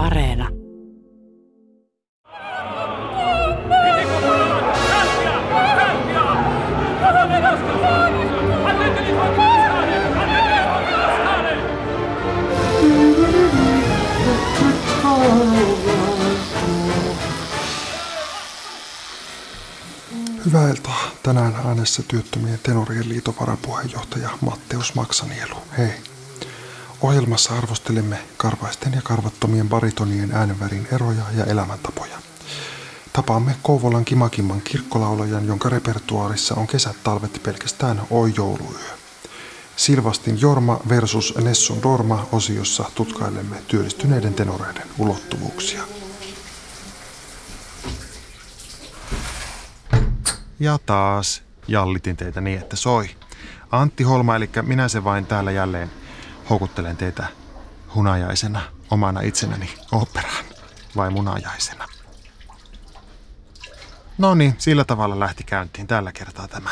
Areena. Hyvää iltaa. Tänään äänessä työttömien tenorien liiton varapuheenjohtaja Matteus Maksanielu. Hei. Ohjelmassa arvostelemme karvaisten ja karvattomien baritonien äänenvärin eroja ja elämäntapoja. Tapaamme Kouvolan Kimakimman kirkkolaulajan, jonka repertuaarissa on kesät talvet pelkästään Oi jouluyö. Silvastin Jorma versus Nessun Dorma osiossa tutkailemme työllistyneiden tenoreiden ulottuvuuksia. Ja taas jallitin teitä niin, että soi. Antti Holma, eli minä se vain täällä jälleen houkuttelen teitä hunajaisena omana itsenäni operaan vai munajaisena. No niin, sillä tavalla lähti käyntiin tällä kertaa tämä.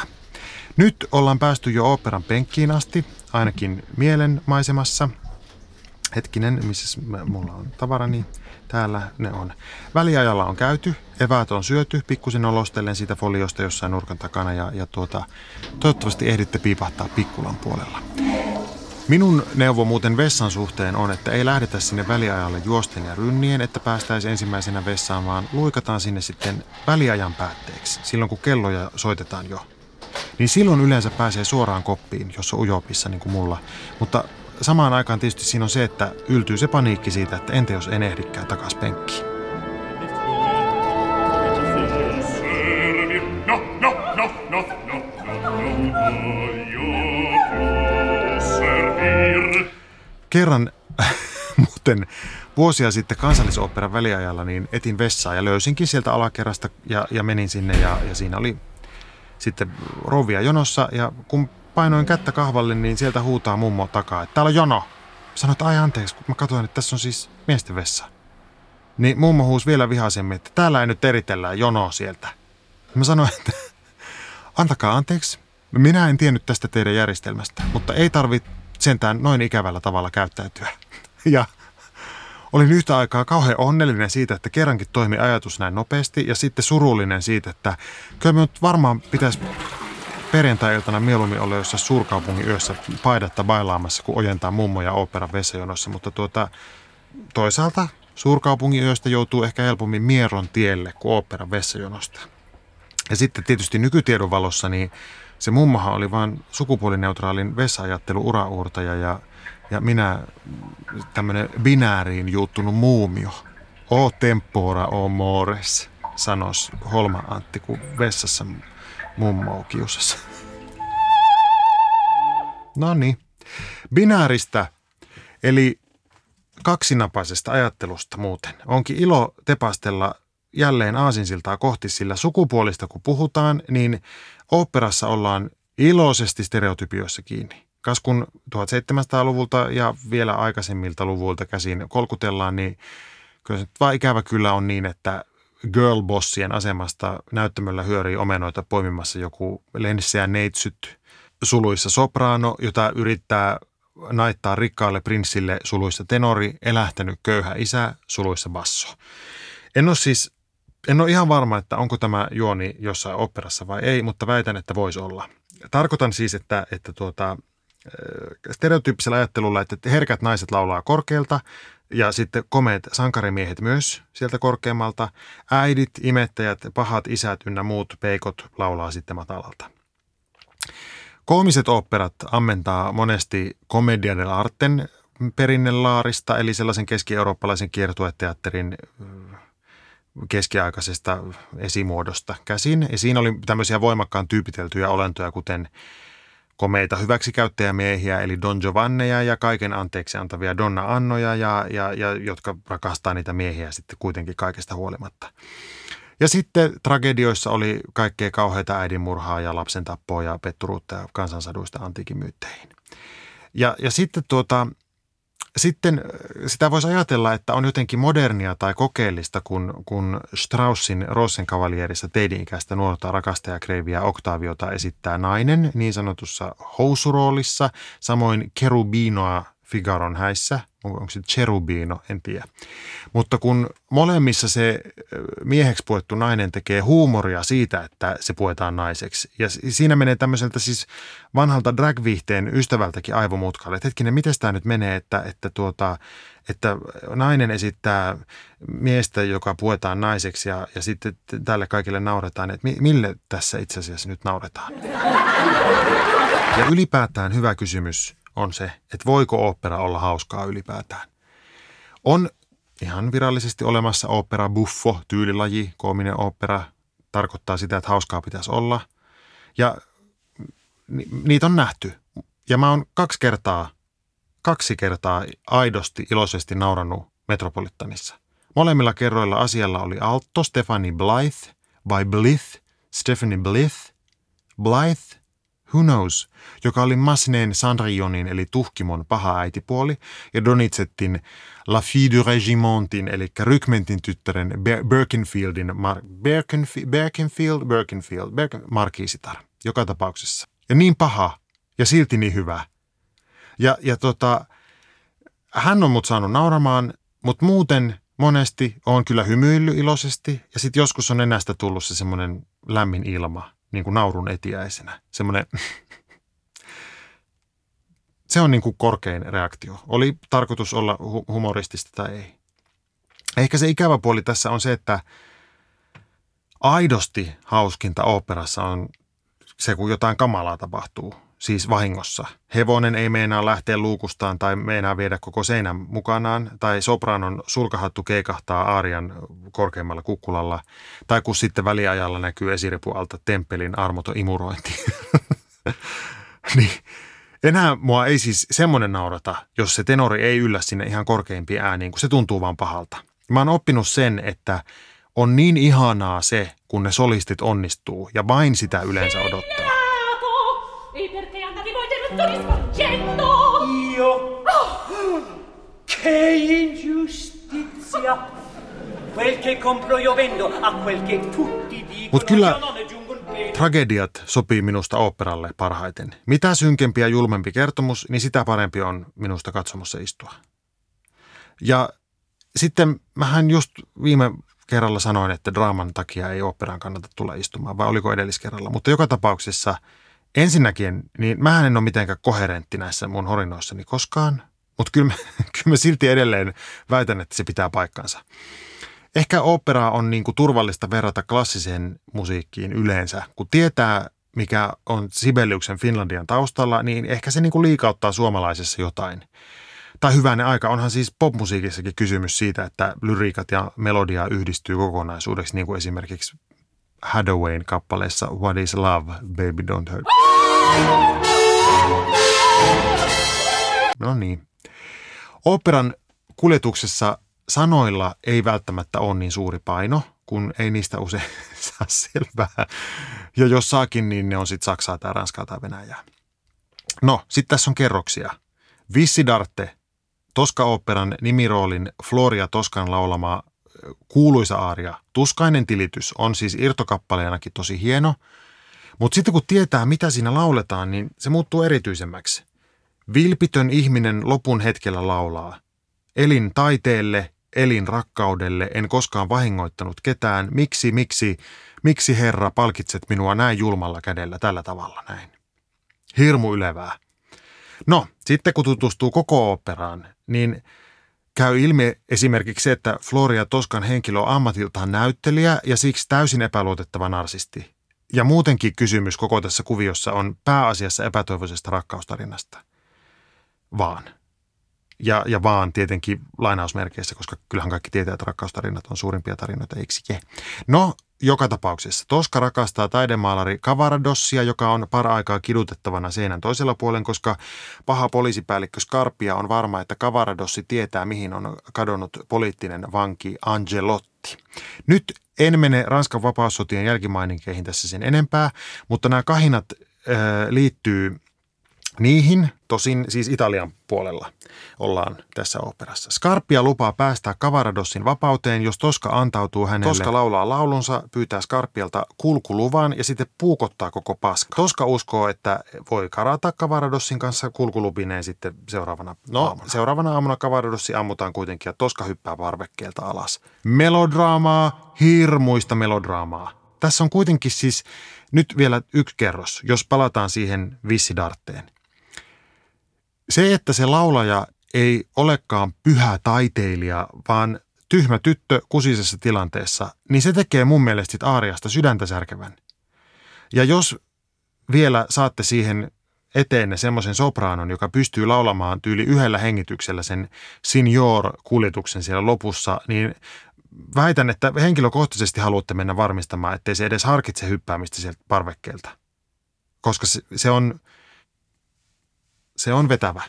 Nyt ollaan päästy jo operan penkkiin asti, ainakin mielen maisemassa. Hetkinen, missä mulla on tavarani? Täällä ne on. Väliajalla on käyty, eväät on syöty, pikkusen olostellen siitä foliosta jossain nurkan takana ja, ja tuota, toivottavasti ehditte piipahtaa pikkulan puolella. Minun neuvo muuten vessan suhteen on, että ei lähdetä sinne väliajalle juosten ja rynnien, että päästäisiin ensimmäisenä vessaan, vaan luikataan sinne sitten väliajan päätteeksi, silloin kun kelloja soitetaan jo. Niin silloin yleensä pääsee suoraan koppiin, jos on ujopissa niin kuin mulla. Mutta samaan aikaan tietysti siinä on se, että yltyy se paniikki siitä, että entä jos en ehdikään takas penkkiin. No, no, no, no, no, no, no, io Kerran muuten vuosia sitten kansallisoopperan väliajalla niin etin vessaa ja löysinkin sieltä alakerrasta ja, ja menin sinne ja, ja siinä oli sitten rouvia jonossa ja kun painoin kättä kahvalle, niin sieltä huutaa mummo takaa, että täällä on jono. Sanoin, että ai anteeksi, kun mä katsoin, että tässä on siis miesten vessa. Niin mummo huusi vielä vihaisemmin, että täällä ei nyt eritellään jonoa sieltä. Mä sanoin, että antakaa anteeksi. Minä en tiennyt tästä teidän järjestelmästä, mutta ei tarvitse sentään noin ikävällä tavalla käyttäytyä. Ja olin yhtä aikaa kauhean onnellinen siitä, että kerrankin toimi ajatus näin nopeasti ja sitten surullinen siitä, että kyllä nyt varmaan pitäisi perjantai-iltana mieluummin olla jossain suurkaupungin yössä paidatta bailaamassa, kun ojentaa mummoja operan vessajonossa, mutta tuota, toisaalta suurkaupungin yöstä joutuu ehkä helpommin Mieron tielle kuin operan vessajonosta. Ja sitten tietysti nykytiedon valossa, niin se mummahan oli vain sukupuolineutraalin vessa-ajattelu urauurtaja ja, ja minä tämmöinen binääriin juuttunut muumio. O tempora o mores, sanos Holma Antti, kun vessassa mummo kiusassa. No niin. Binääristä, eli kaksinapaisesta ajattelusta muuten. Onkin ilo tepastella jälleen aasinsiltaa kohti, sillä sukupuolista kun puhutaan, niin oopperassa ollaan iloisesti stereotypioissa kiinni. Kas kun 1700-luvulta ja vielä aikaisemmilta luvuilta käsin kolkutellaan, niin kyllä se vaan ikävä kyllä on niin, että girlbossien asemasta näyttämöllä hyörii omenoita poimimassa joku lenssiä neitsyt suluissa soprano, jota yrittää naittaa rikkaalle prinssille suluissa tenori, elähtänyt köyhä isä suluissa basso. En ole siis, en ole ihan varma, että onko tämä juoni jossain operassa vai ei, mutta väitän, että voisi olla. Tarkoitan siis, että, että tuota, stereotyyppisellä ajattelulla, että herkät naiset laulaa korkealta, ja sitten komeet sankarimiehet myös sieltä korkeammalta. Äidit, imettäjät, pahat isät ynnä muut peikot laulaa sitten matalalta. Koomiset oopperat ammentaa monesti commedia dell'arten perinnelaarista, eli sellaisen keski-eurooppalaisen kiertueteatterin keskiaikaisesta esimuodosta käsin. Ja siinä oli tämmöisiä voimakkaan tyypiteltyjä olentoja, kuten komeita hyväksikäyttäjämiehiä, eli Don Giovanneja ja kaiken anteeksi antavia Donna Annoja, ja, ja, ja, jotka rakastaa niitä miehiä sitten kuitenkin kaikesta huolimatta. Ja sitten tragedioissa oli kaikkea kauheita äidinmurhaa ja lapsen tappoa ja petturuutta ja kansansaduista antiikin myytteihin. Ja, ja sitten tuota, sitten sitä voisi ajatella, että on jotenkin modernia tai kokeellista, kun, kun Straussin Rosenkavalierissa teini-ikäistä nuorta rakastajakreiviä Octaviota esittää nainen niin sanotussa housuroolissa, samoin Kerubinoa Figaron häissä onko, se Cherubino, en tiedä. Mutta kun molemmissa se mieheksi puettu nainen tekee huumoria siitä, että se puetaan naiseksi. Ja siinä menee tämmöiseltä siis vanhalta dragviihteen ystävältäkin aivomutkalle. Että hetkinen, miten tämä nyt menee, että, että, tuota, että nainen esittää miestä, joka puetaan naiseksi ja, ja sitten tälle kaikille nauretaan. Että mille tässä itse asiassa nyt nauretaan? Ja ylipäätään hyvä kysymys on se, että voiko opera olla hauskaa ylipäätään. On ihan virallisesti olemassa opera buffo, tyylilaji, koominen opera, tarkoittaa sitä, että hauskaa pitäisi olla. Ja niitä on nähty. Ja mä oon kaksi kertaa, kaksi kertaa aidosti, iloisesti naurannut Metropolitanissa. Molemmilla kerroilla asialla oli altto Stephanie Blythe vai Blith, Stephanie Blith, Blythe Who Knows, joka oli Masneen Sandrionin eli Tuhkimon paha äitipuoli ja Donizettin La Fille du Regimentin eli Rykmentin tyttären Birkenfieldin Mar- Birkenf- Birkenfield, Birkenfield, Birken, markiisitar joka tapauksessa. Ja niin paha ja silti niin hyvä. Ja, ja tota, hän on mut saanut nauramaan, mutta muuten monesti on kyllä hymyillyt iloisesti ja sitten joskus on enää tullut se semmoinen lämmin ilma – niin kuin naurun etiäisenä. Semmoinen, se on niin kuin korkein reaktio. Oli tarkoitus olla hu- humoristista tai ei. Ehkä se ikävä puoli tässä on se, että aidosti hauskinta operassa on se, kun jotain kamalaa tapahtuu, siis vahingossa. Hevonen ei meinaa lähteä luukustaan tai meinaa viedä koko seinän mukanaan, tai sopranon sulkahattu keikahtaa aarian korkeimmalla kukkulalla, tai kun sitten väliajalla näkyy esiripualta temppelin armoto imurointi. niin enää mua ei siis semmoinen naurata, jos se tenori ei yllä sinne ihan korkeimpiin ääniin, kun se tuntuu vaan pahalta. Mä oon oppinut sen, että on niin ihanaa se, kun ne solistit onnistuu, ja vain sitä yleensä odottaa. Io? Che ingiustizia! Quel che compro io vendo a quel che tutti dicono. Mut kyllä tragediat sopii minusta operalle parhaiten. Mitä synkempi ja julmempi kertomus, niin sitä parempi on minusta katsomossa istua. Ja sitten mähän just viime kerralla sanoin, että draaman takia ei operaan kannata tulla istumaan, vai oliko edelliskerralla. Mutta joka tapauksessa – Ensinnäkin, niin mä en ole mitenkään koherentti näissä mun horinoissani koskaan, mutta kyllä, kyllä mä silti edelleen väitän, että se pitää paikkansa. Ehkä opera on niin kuin turvallista verrata klassiseen musiikkiin yleensä. Kun tietää, mikä on Sibeliuksen Finlandian taustalla, niin ehkä se niin kuin liikauttaa suomalaisessa jotain. Tai hyvänä aika, onhan siis popmusiikissakin kysymys siitä, että lyriikat ja melodia yhdistyy kokonaisuudeksi, niin kuin esimerkiksi Hadawayn kappaleessa What is Love, Baby Don't Hurt. No niin. Operan kuljetuksessa sanoilla ei välttämättä ole niin suuri paino, kun ei niistä usein saa selvää. Ja jos saakin, niin ne on sitten Saksaa tai Ranskaa tai Venäjää. No, sitten tässä on kerroksia. Vissidarte, Toska-operan nimiroolin Floria Toskan laulama kuuluisa aaria, Tuskainen tilitys, on siis irtokappaleenakin tosi hieno, mutta sitten kun tietää, mitä siinä lauletaan, niin se muuttuu erityisemmäksi. Vilpitön ihminen lopun hetkellä laulaa. Elin taiteelle, elin rakkaudelle, en koskaan vahingoittanut ketään. Miksi, miksi, miksi Herra palkitset minua näin julmalla kädellä tällä tavalla näin? Hirmu ylevää. No, sitten kun tutustuu koko operaan, niin käy ilmi esimerkiksi se, että Floria Toskan henkilö on ammatiltaan näyttelijä ja siksi täysin epäluotettava narsisti. Ja muutenkin kysymys koko tässä kuviossa on pääasiassa epätoivoisesta rakkaustarinasta. Vaan. Ja, ja vaan tietenkin lainausmerkeissä, koska kyllähän kaikki tietää, että rakkaustarinat on suurimpia tarinoita, eikö No, joka tapauksessa. Toska rakastaa taidemaalari Kavaradossia, joka on para-aikaa kidutettavana seinän toisella puolen, koska paha poliisipäällikkö Skarpia on varma, että Kavaradossi tietää, mihin on kadonnut poliittinen vanki Angelotti. Nyt en mene Ranskan vapaussotien jälkimaininkeihin tässä sen enempää, mutta nämä kahinat äh, liittyy Niihin, tosin siis Italian puolella, ollaan tässä operassa. Scarpia lupaa päästää Kavaradossin vapauteen, jos Toska antautuu hänelle. Toska laulaa laulunsa, pyytää Scarpialta kulkuluvan ja sitten puukottaa koko paska. Toska uskoo, että voi karata Kavaradossin kanssa kulkulupineen sitten seuraavana No, aamuna. seuraavana aamuna Kavaradossi ammutaan kuitenkin ja Toska hyppää parvekkeelta alas. Melodraamaa, hirmuista melodraamaa. Tässä on kuitenkin siis nyt vielä yksi kerros, jos palataan siihen vissidartteen. Se, että se laulaja ei olekaan pyhä taiteilija, vaan tyhmä tyttö kusisessa tilanteessa, niin se tekee mun mielestä sit aariasta sydäntä särkevän. Ja jos vielä saatte siihen eteenne semmoisen sopraanon, joka pystyy laulamaan tyyli yhdellä hengityksellä sen senior-kuljetuksen siellä lopussa, niin väitän, että henkilökohtaisesti haluatte mennä varmistamaan, ettei se edes harkitse hyppäämistä sieltä parvekkeelta. Koska se, se on, se on vetävä.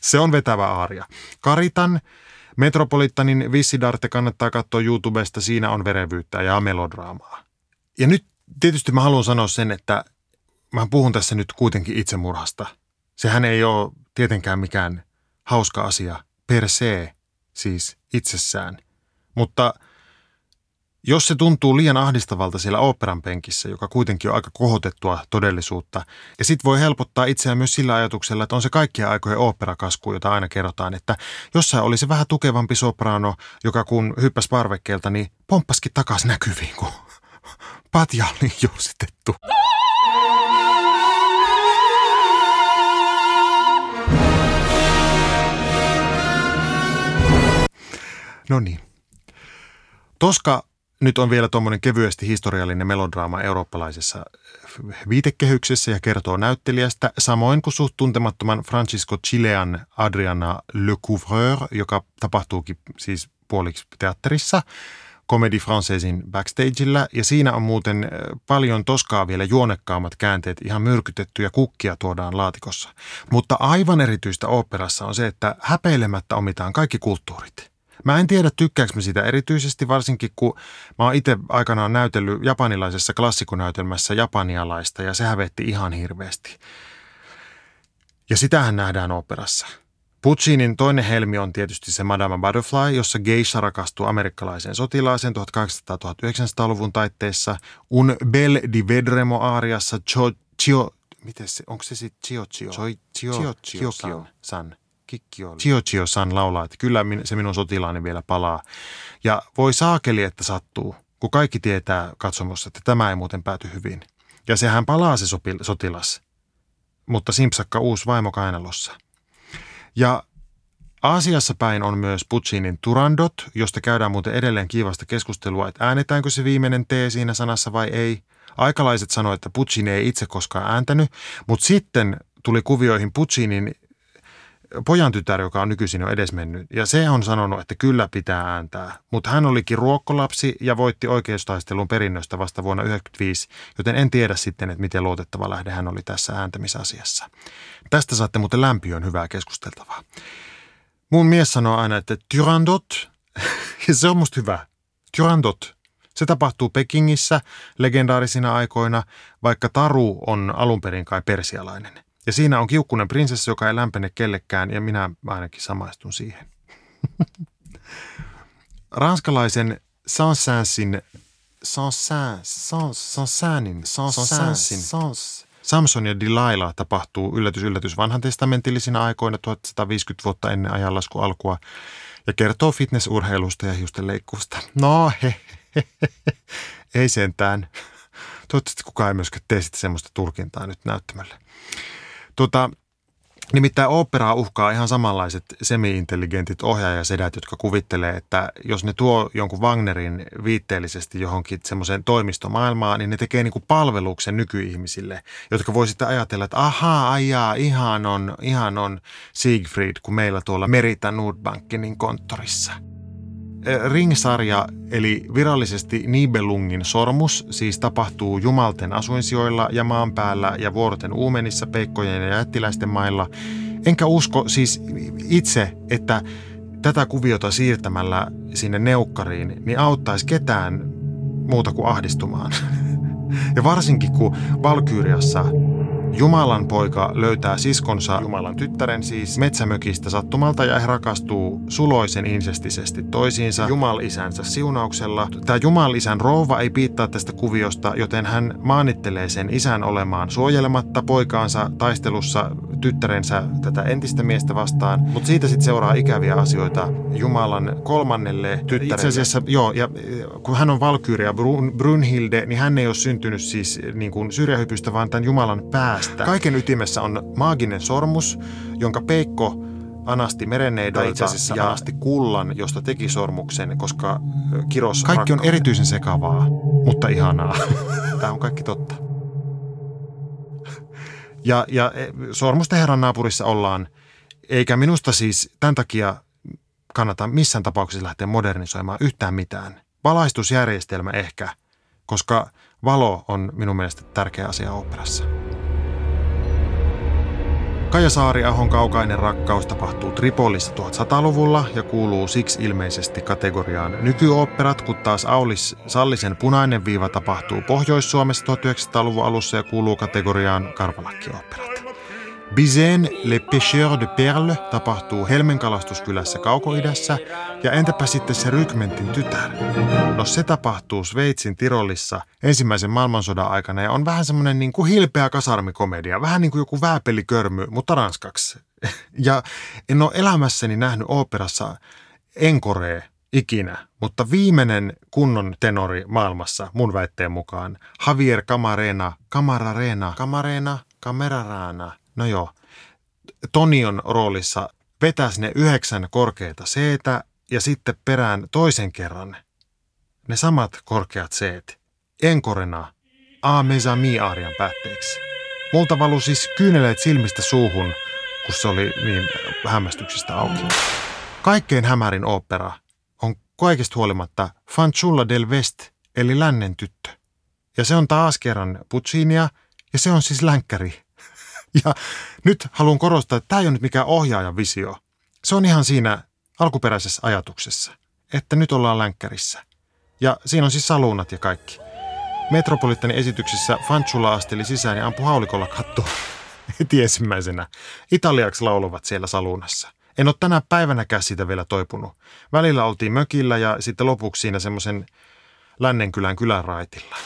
se on vetävä aaria. Karitan, Metropolitanin Vissidarte kannattaa katsoa YouTubesta, siinä on verevyyttä ja melodraamaa. Ja nyt tietysti mä haluan sanoa sen, että mä puhun tässä nyt kuitenkin itsemurhasta. Sehän ei ole tietenkään mikään hauska asia per se, siis itsessään. Mutta – jos se tuntuu liian ahdistavalta siellä oopperan penkissä, joka kuitenkin on aika kohotettua todellisuutta, ja sit voi helpottaa itseään myös sillä ajatuksella, että on se kaikkien aikojen oopperakasku, jota aina kerrotaan, että jossain olisi vähän tukevampi soprano, joka kun hyppäs parvekkeelta, niin pomppaskin takaisin näkyviin, kun patja oli juusitettu. No niin. Toska nyt on vielä tuommoinen kevyesti historiallinen melodraama eurooppalaisessa viitekehyksessä ja kertoo näyttelijästä, samoin kuin suht tuntemattoman Francisco Chilean Adriana Le Couvreur, joka tapahtuukin siis puoliksi teatterissa, Comedy Françaisin backstageillä, ja siinä on muuten paljon toskaa vielä juonekkaammat käänteet, ihan myrkytettyjä kukkia tuodaan laatikossa. Mutta aivan erityistä oopperassa on se, että häpeilemättä omitaan kaikki kulttuurit. Mä en tiedä, tykkääkö mä sitä erityisesti, varsinkin kun mä oon itse aikanaan näytellyt japanilaisessa klassikonäytelmässä japanialaista ja se hävetti ihan hirveästi. Ja sitähän nähdään operassa. Puccinin toinen helmi on tietysti se Madame Butterfly, jossa geisha rakastuu amerikkalaiseen sotilaaseen 1800-1900-luvun taitteessa. Un Bel di Vedremo-aariassa Cho, Chio, miten se, onko se sitten Chio Chio? Chio Chio, Chio. Chio Chio San laulaa, että kyllä se minun sotilaani vielä palaa. Ja voi saakeli, että sattuu, kun kaikki tietää katsomossa, että tämä ei muuten pääty hyvin. Ja sehän palaa se sopil- sotilas, mutta simpsakka uusi vaimo kainalossa. Ja Aasiassa päin on myös Puccinin Turandot, josta käydään muuten edelleen kiivasta keskustelua, että äänetäänkö se viimeinen T siinä sanassa vai ei. Aikalaiset sanoivat, että Puccini ei itse koskaan ääntänyt, mutta sitten tuli kuvioihin Puccinin pojan tytär, joka on nykyisin jo edesmennyt, ja se on sanonut, että kyllä pitää ääntää. Mutta hän olikin ruokkolapsi ja voitti oikeustaistelun perinnöstä vasta vuonna 1995, joten en tiedä sitten, että miten luotettava lähde hän oli tässä ääntämisasiassa. Tästä saatte muuten lämpiön hyvää keskusteltavaa. Mun mies sanoo aina, että tyrandot, ja se on musta hyvä. Tyrandot. Se tapahtuu Pekingissä legendaarisina aikoina, vaikka Taru on alun perin kai persialainen – ja siinä on kiukkunen prinsessa, joka ei lämpene kellekään, ja minä ainakin samaistun siihen. Ranskalaisen Sansansin Sansanin, Sansanin, Samson ja Delilah tapahtuu yllätys yllätys vanhan testamentillisina aikoina 1150 vuotta ennen ajanlasku alkua ja kertoo fitnessurheilusta ja hiusten leikkuusta. No he, he, he, he, ei sentään. Toivottavasti kukaan ei myöskään tee sitten semmoista tulkintaa nyt näyttämälle. Tota, Nimittäin operaa uhkaa ihan samanlaiset semi-intelligentit ohjaajasedät, jotka kuvittelee, että jos ne tuo jonkun Wagnerin viitteellisesti johonkin semmoiseen toimistomaailmaan, niin ne tekee niin kuin palveluksen nykyihmisille, jotka voi sitten ajatella, että ahaa, ajaa, ihan on, ihan on Siegfried, kun meillä tuolla Merita Nordbankinin konttorissa – Ring-sarja, eli virallisesti Nibelungin sormus, siis tapahtuu jumalten asuinsijoilla ja maan päällä ja vuoroten uumenissa, peikkojen ja jättiläisten mailla. Enkä usko siis itse, että tätä kuviota siirtämällä sinne neukkariin, niin auttaisi ketään muuta kuin ahdistumaan. Ja varsinkin kun Valkyriassa Jumalan poika löytää siskonsa, Jumalan tyttären siis, metsämökistä sattumalta ja he rakastuu suloisen insestisesti toisiinsa Jumal-isänsä siunauksella. Tämä Jumal-isän rouva ei piittaa tästä kuviosta, joten hän maanittelee sen isän olemaan suojelematta poikaansa taistelussa tyttärensä tätä entistä miestä vastaan, mutta siitä sitten seuraa ikäviä asioita Jumalan kolmannelle tyttärelle. Itse asiassa, joo, ja kun hän on Valkyria Brun, Brunhilde, niin hän ei ole syntynyt siis niin kuin syrjähypystä, vaan tämän Jumalan päästä. Kaiken ytimessä on maaginen sormus, jonka Peikko anasti merenneidolta itse asiassa ja anasti kullan, josta teki sormuksen, koska Kiros Kaikki on erityisen sekavaa, mutta ihanaa. Tämä on kaikki totta. Ja, ja e, sormusten herran naapurissa ollaan, eikä minusta siis tämän takia kannata missään tapauksessa lähteä modernisoimaan yhtään mitään. Valaistusjärjestelmä ehkä, koska valo on minun mielestä tärkeä asia operassa. Kaija Saariahon kaukainen rakkaus tapahtuu Tripolissa 1100-luvulla ja kuuluu siksi ilmeisesti kategoriaan nykyoopperat, kun taas Aulis Sallisen punainen viiva tapahtuu Pohjois-Suomessa 1900-luvun alussa ja kuuluu kategoriaan karvalakkiooperat. Bizén Le Pêcheur de Perle tapahtuu Helmenkalatuskylässä kaukoidässä ja entäpä sitten se Rykmentin tytär? No se tapahtuu Sveitsin Tirolissa ensimmäisen maailmansodan aikana ja on vähän semmoinen niin kuin hilpeä kasarmikomedia, vähän niin kuin joku vääpelikörmy, mutta ranskaksi. Ja en ole elämässäni nähnyt operassa enkoree ikinä, mutta viimeinen kunnon tenori maailmassa mun väitteen mukaan, Javier Camarena, Camararena, Camarena, Camerarana – no joo, Tonion roolissa vetäisi ne yhdeksän korkeita c ja sitten perään toisen kerran ne samat korkeat c enkorena A Mesami aarian päätteeksi. Multa valu siis kyyneleet silmistä suuhun, kun se oli niin hämmästyksestä auki. Kaikkein hämärin opera on kaikesta huolimatta Fanciulla del West, eli lännen tyttö. Ja se on taas kerran Puccinia, ja se on siis länkkäri Ja nyt haluan korostaa, että tämä ei ole nyt mikään ohjaajan visio. Se on ihan siinä alkuperäisessä ajatuksessa, että nyt ollaan länkkärissä. Ja siinä on siis saluunat ja kaikki. Metropolitanin esityksessä Fanchula asteli sisään ja ampui haulikolla kattoon heti ensimmäisenä. Italiaksi lauluvat siellä saluunassa. En ole tänä päivänäkään siitä vielä toipunut. Välillä oltiin mökillä ja sitten lopuksi siinä semmoisen Lännenkylän kylän raitilla.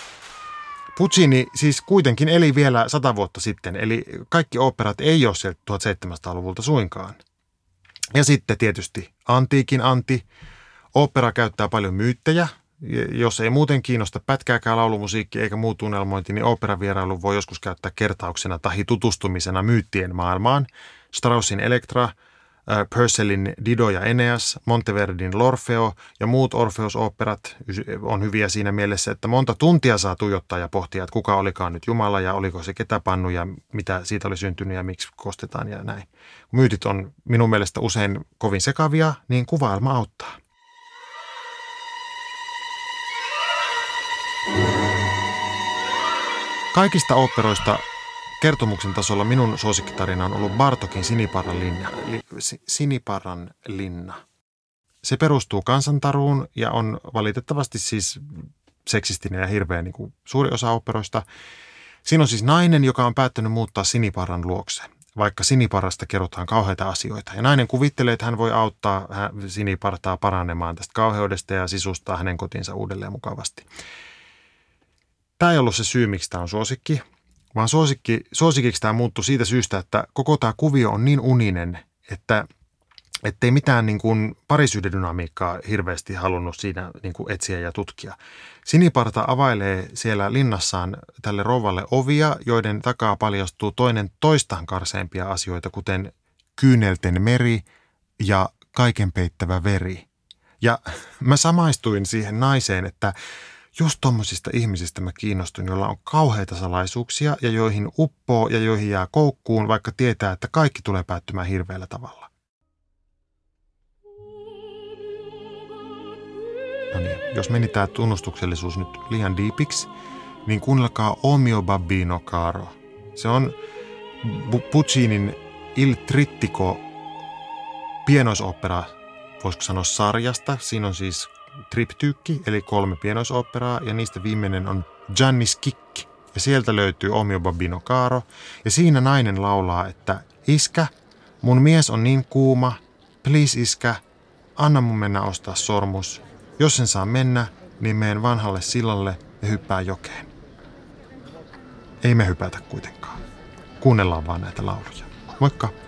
Puccini siis kuitenkin eli vielä sata vuotta sitten, eli kaikki operat ei ole sieltä 1700-luvulta suinkaan. Ja sitten tietysti antiikin anti. Opera käyttää paljon myyttejä. Jos ei muuten kiinnosta pätkääkään laulumusiikki eikä muu tunnelmointi, niin operavierailu voi joskus käyttää kertauksena tai tutustumisena myyttien maailmaan. Straussin Elektra – Purcellin Dido ja Eneas, Monteverdin L'Orfeo ja muut Orfeus-operat on hyviä siinä mielessä, että monta tuntia saa tuijottaa ja pohtia, että kuka olikaan nyt Jumala ja oliko se ketä pannu ja mitä siitä oli syntynyt ja miksi kostetaan ja näin. Myytit on minun mielestä usein kovin sekavia, niin kuvailma auttaa. Kaikista operoista kertomuksen tasolla minun suosikkitarina on ollut Bartokin Siniparan linna. Li, Siniparan linna. Se perustuu kansantaruun ja on valitettavasti siis seksistinen ja hirveä niin kuin suuri osa operoista. Siinä on siis nainen, joka on päättänyt muuttaa Siniparan luokse, vaikka Siniparasta kerrotaan kauheita asioita. Ja nainen kuvittelee, että hän voi auttaa Sinipartaa paranemaan tästä kauheudesta ja sisustaa hänen kotinsa uudelleen mukavasti. Tämä ei ollut se syy, miksi tämä on suosikki, vaan suosikki, suosikiksi tämä muuttui siitä syystä, että koko tämä kuvio on niin uninen, että ettei mitään niin kuin parisyydedynamiikkaa hirveästi halunnut siinä niin kuin etsiä ja tutkia. Siniparta availee siellä linnassaan tälle rouvalle ovia, joiden takaa paljastuu toinen toistaan karseempia asioita, kuten kyynelten meri ja kaiken peittävä veri. Ja mä samaistuin siihen naiseen, että just tommosista ihmisistä mä kiinnostun, joilla on kauheita salaisuuksia ja joihin uppoo ja joihin jää koukkuun, vaikka tietää, että kaikki tulee päättymään hirveällä tavalla. No niin, jos meni tämä tunnustuksellisuus nyt liian diipiksi, niin kuunnelkaa Omio Babbino Caro. Se on Puccinin Il Trittico pienoisopera, voisiko sanoa sarjasta. Siinä on siis triptyykki, eli kolme pienoisoperaa, ja niistä viimeinen on Gianni Skikki, ja sieltä löytyy Omio Babino Caro. Ja siinä nainen laulaa, että iskä, mun mies on niin kuuma, please iskä, anna mun mennä ostaa sormus. Jos en saa mennä, niin meen vanhalle sillalle ja hyppää jokeen. Ei me hypätä kuitenkaan. Kuunnellaan vaan näitä lauluja. Moikka!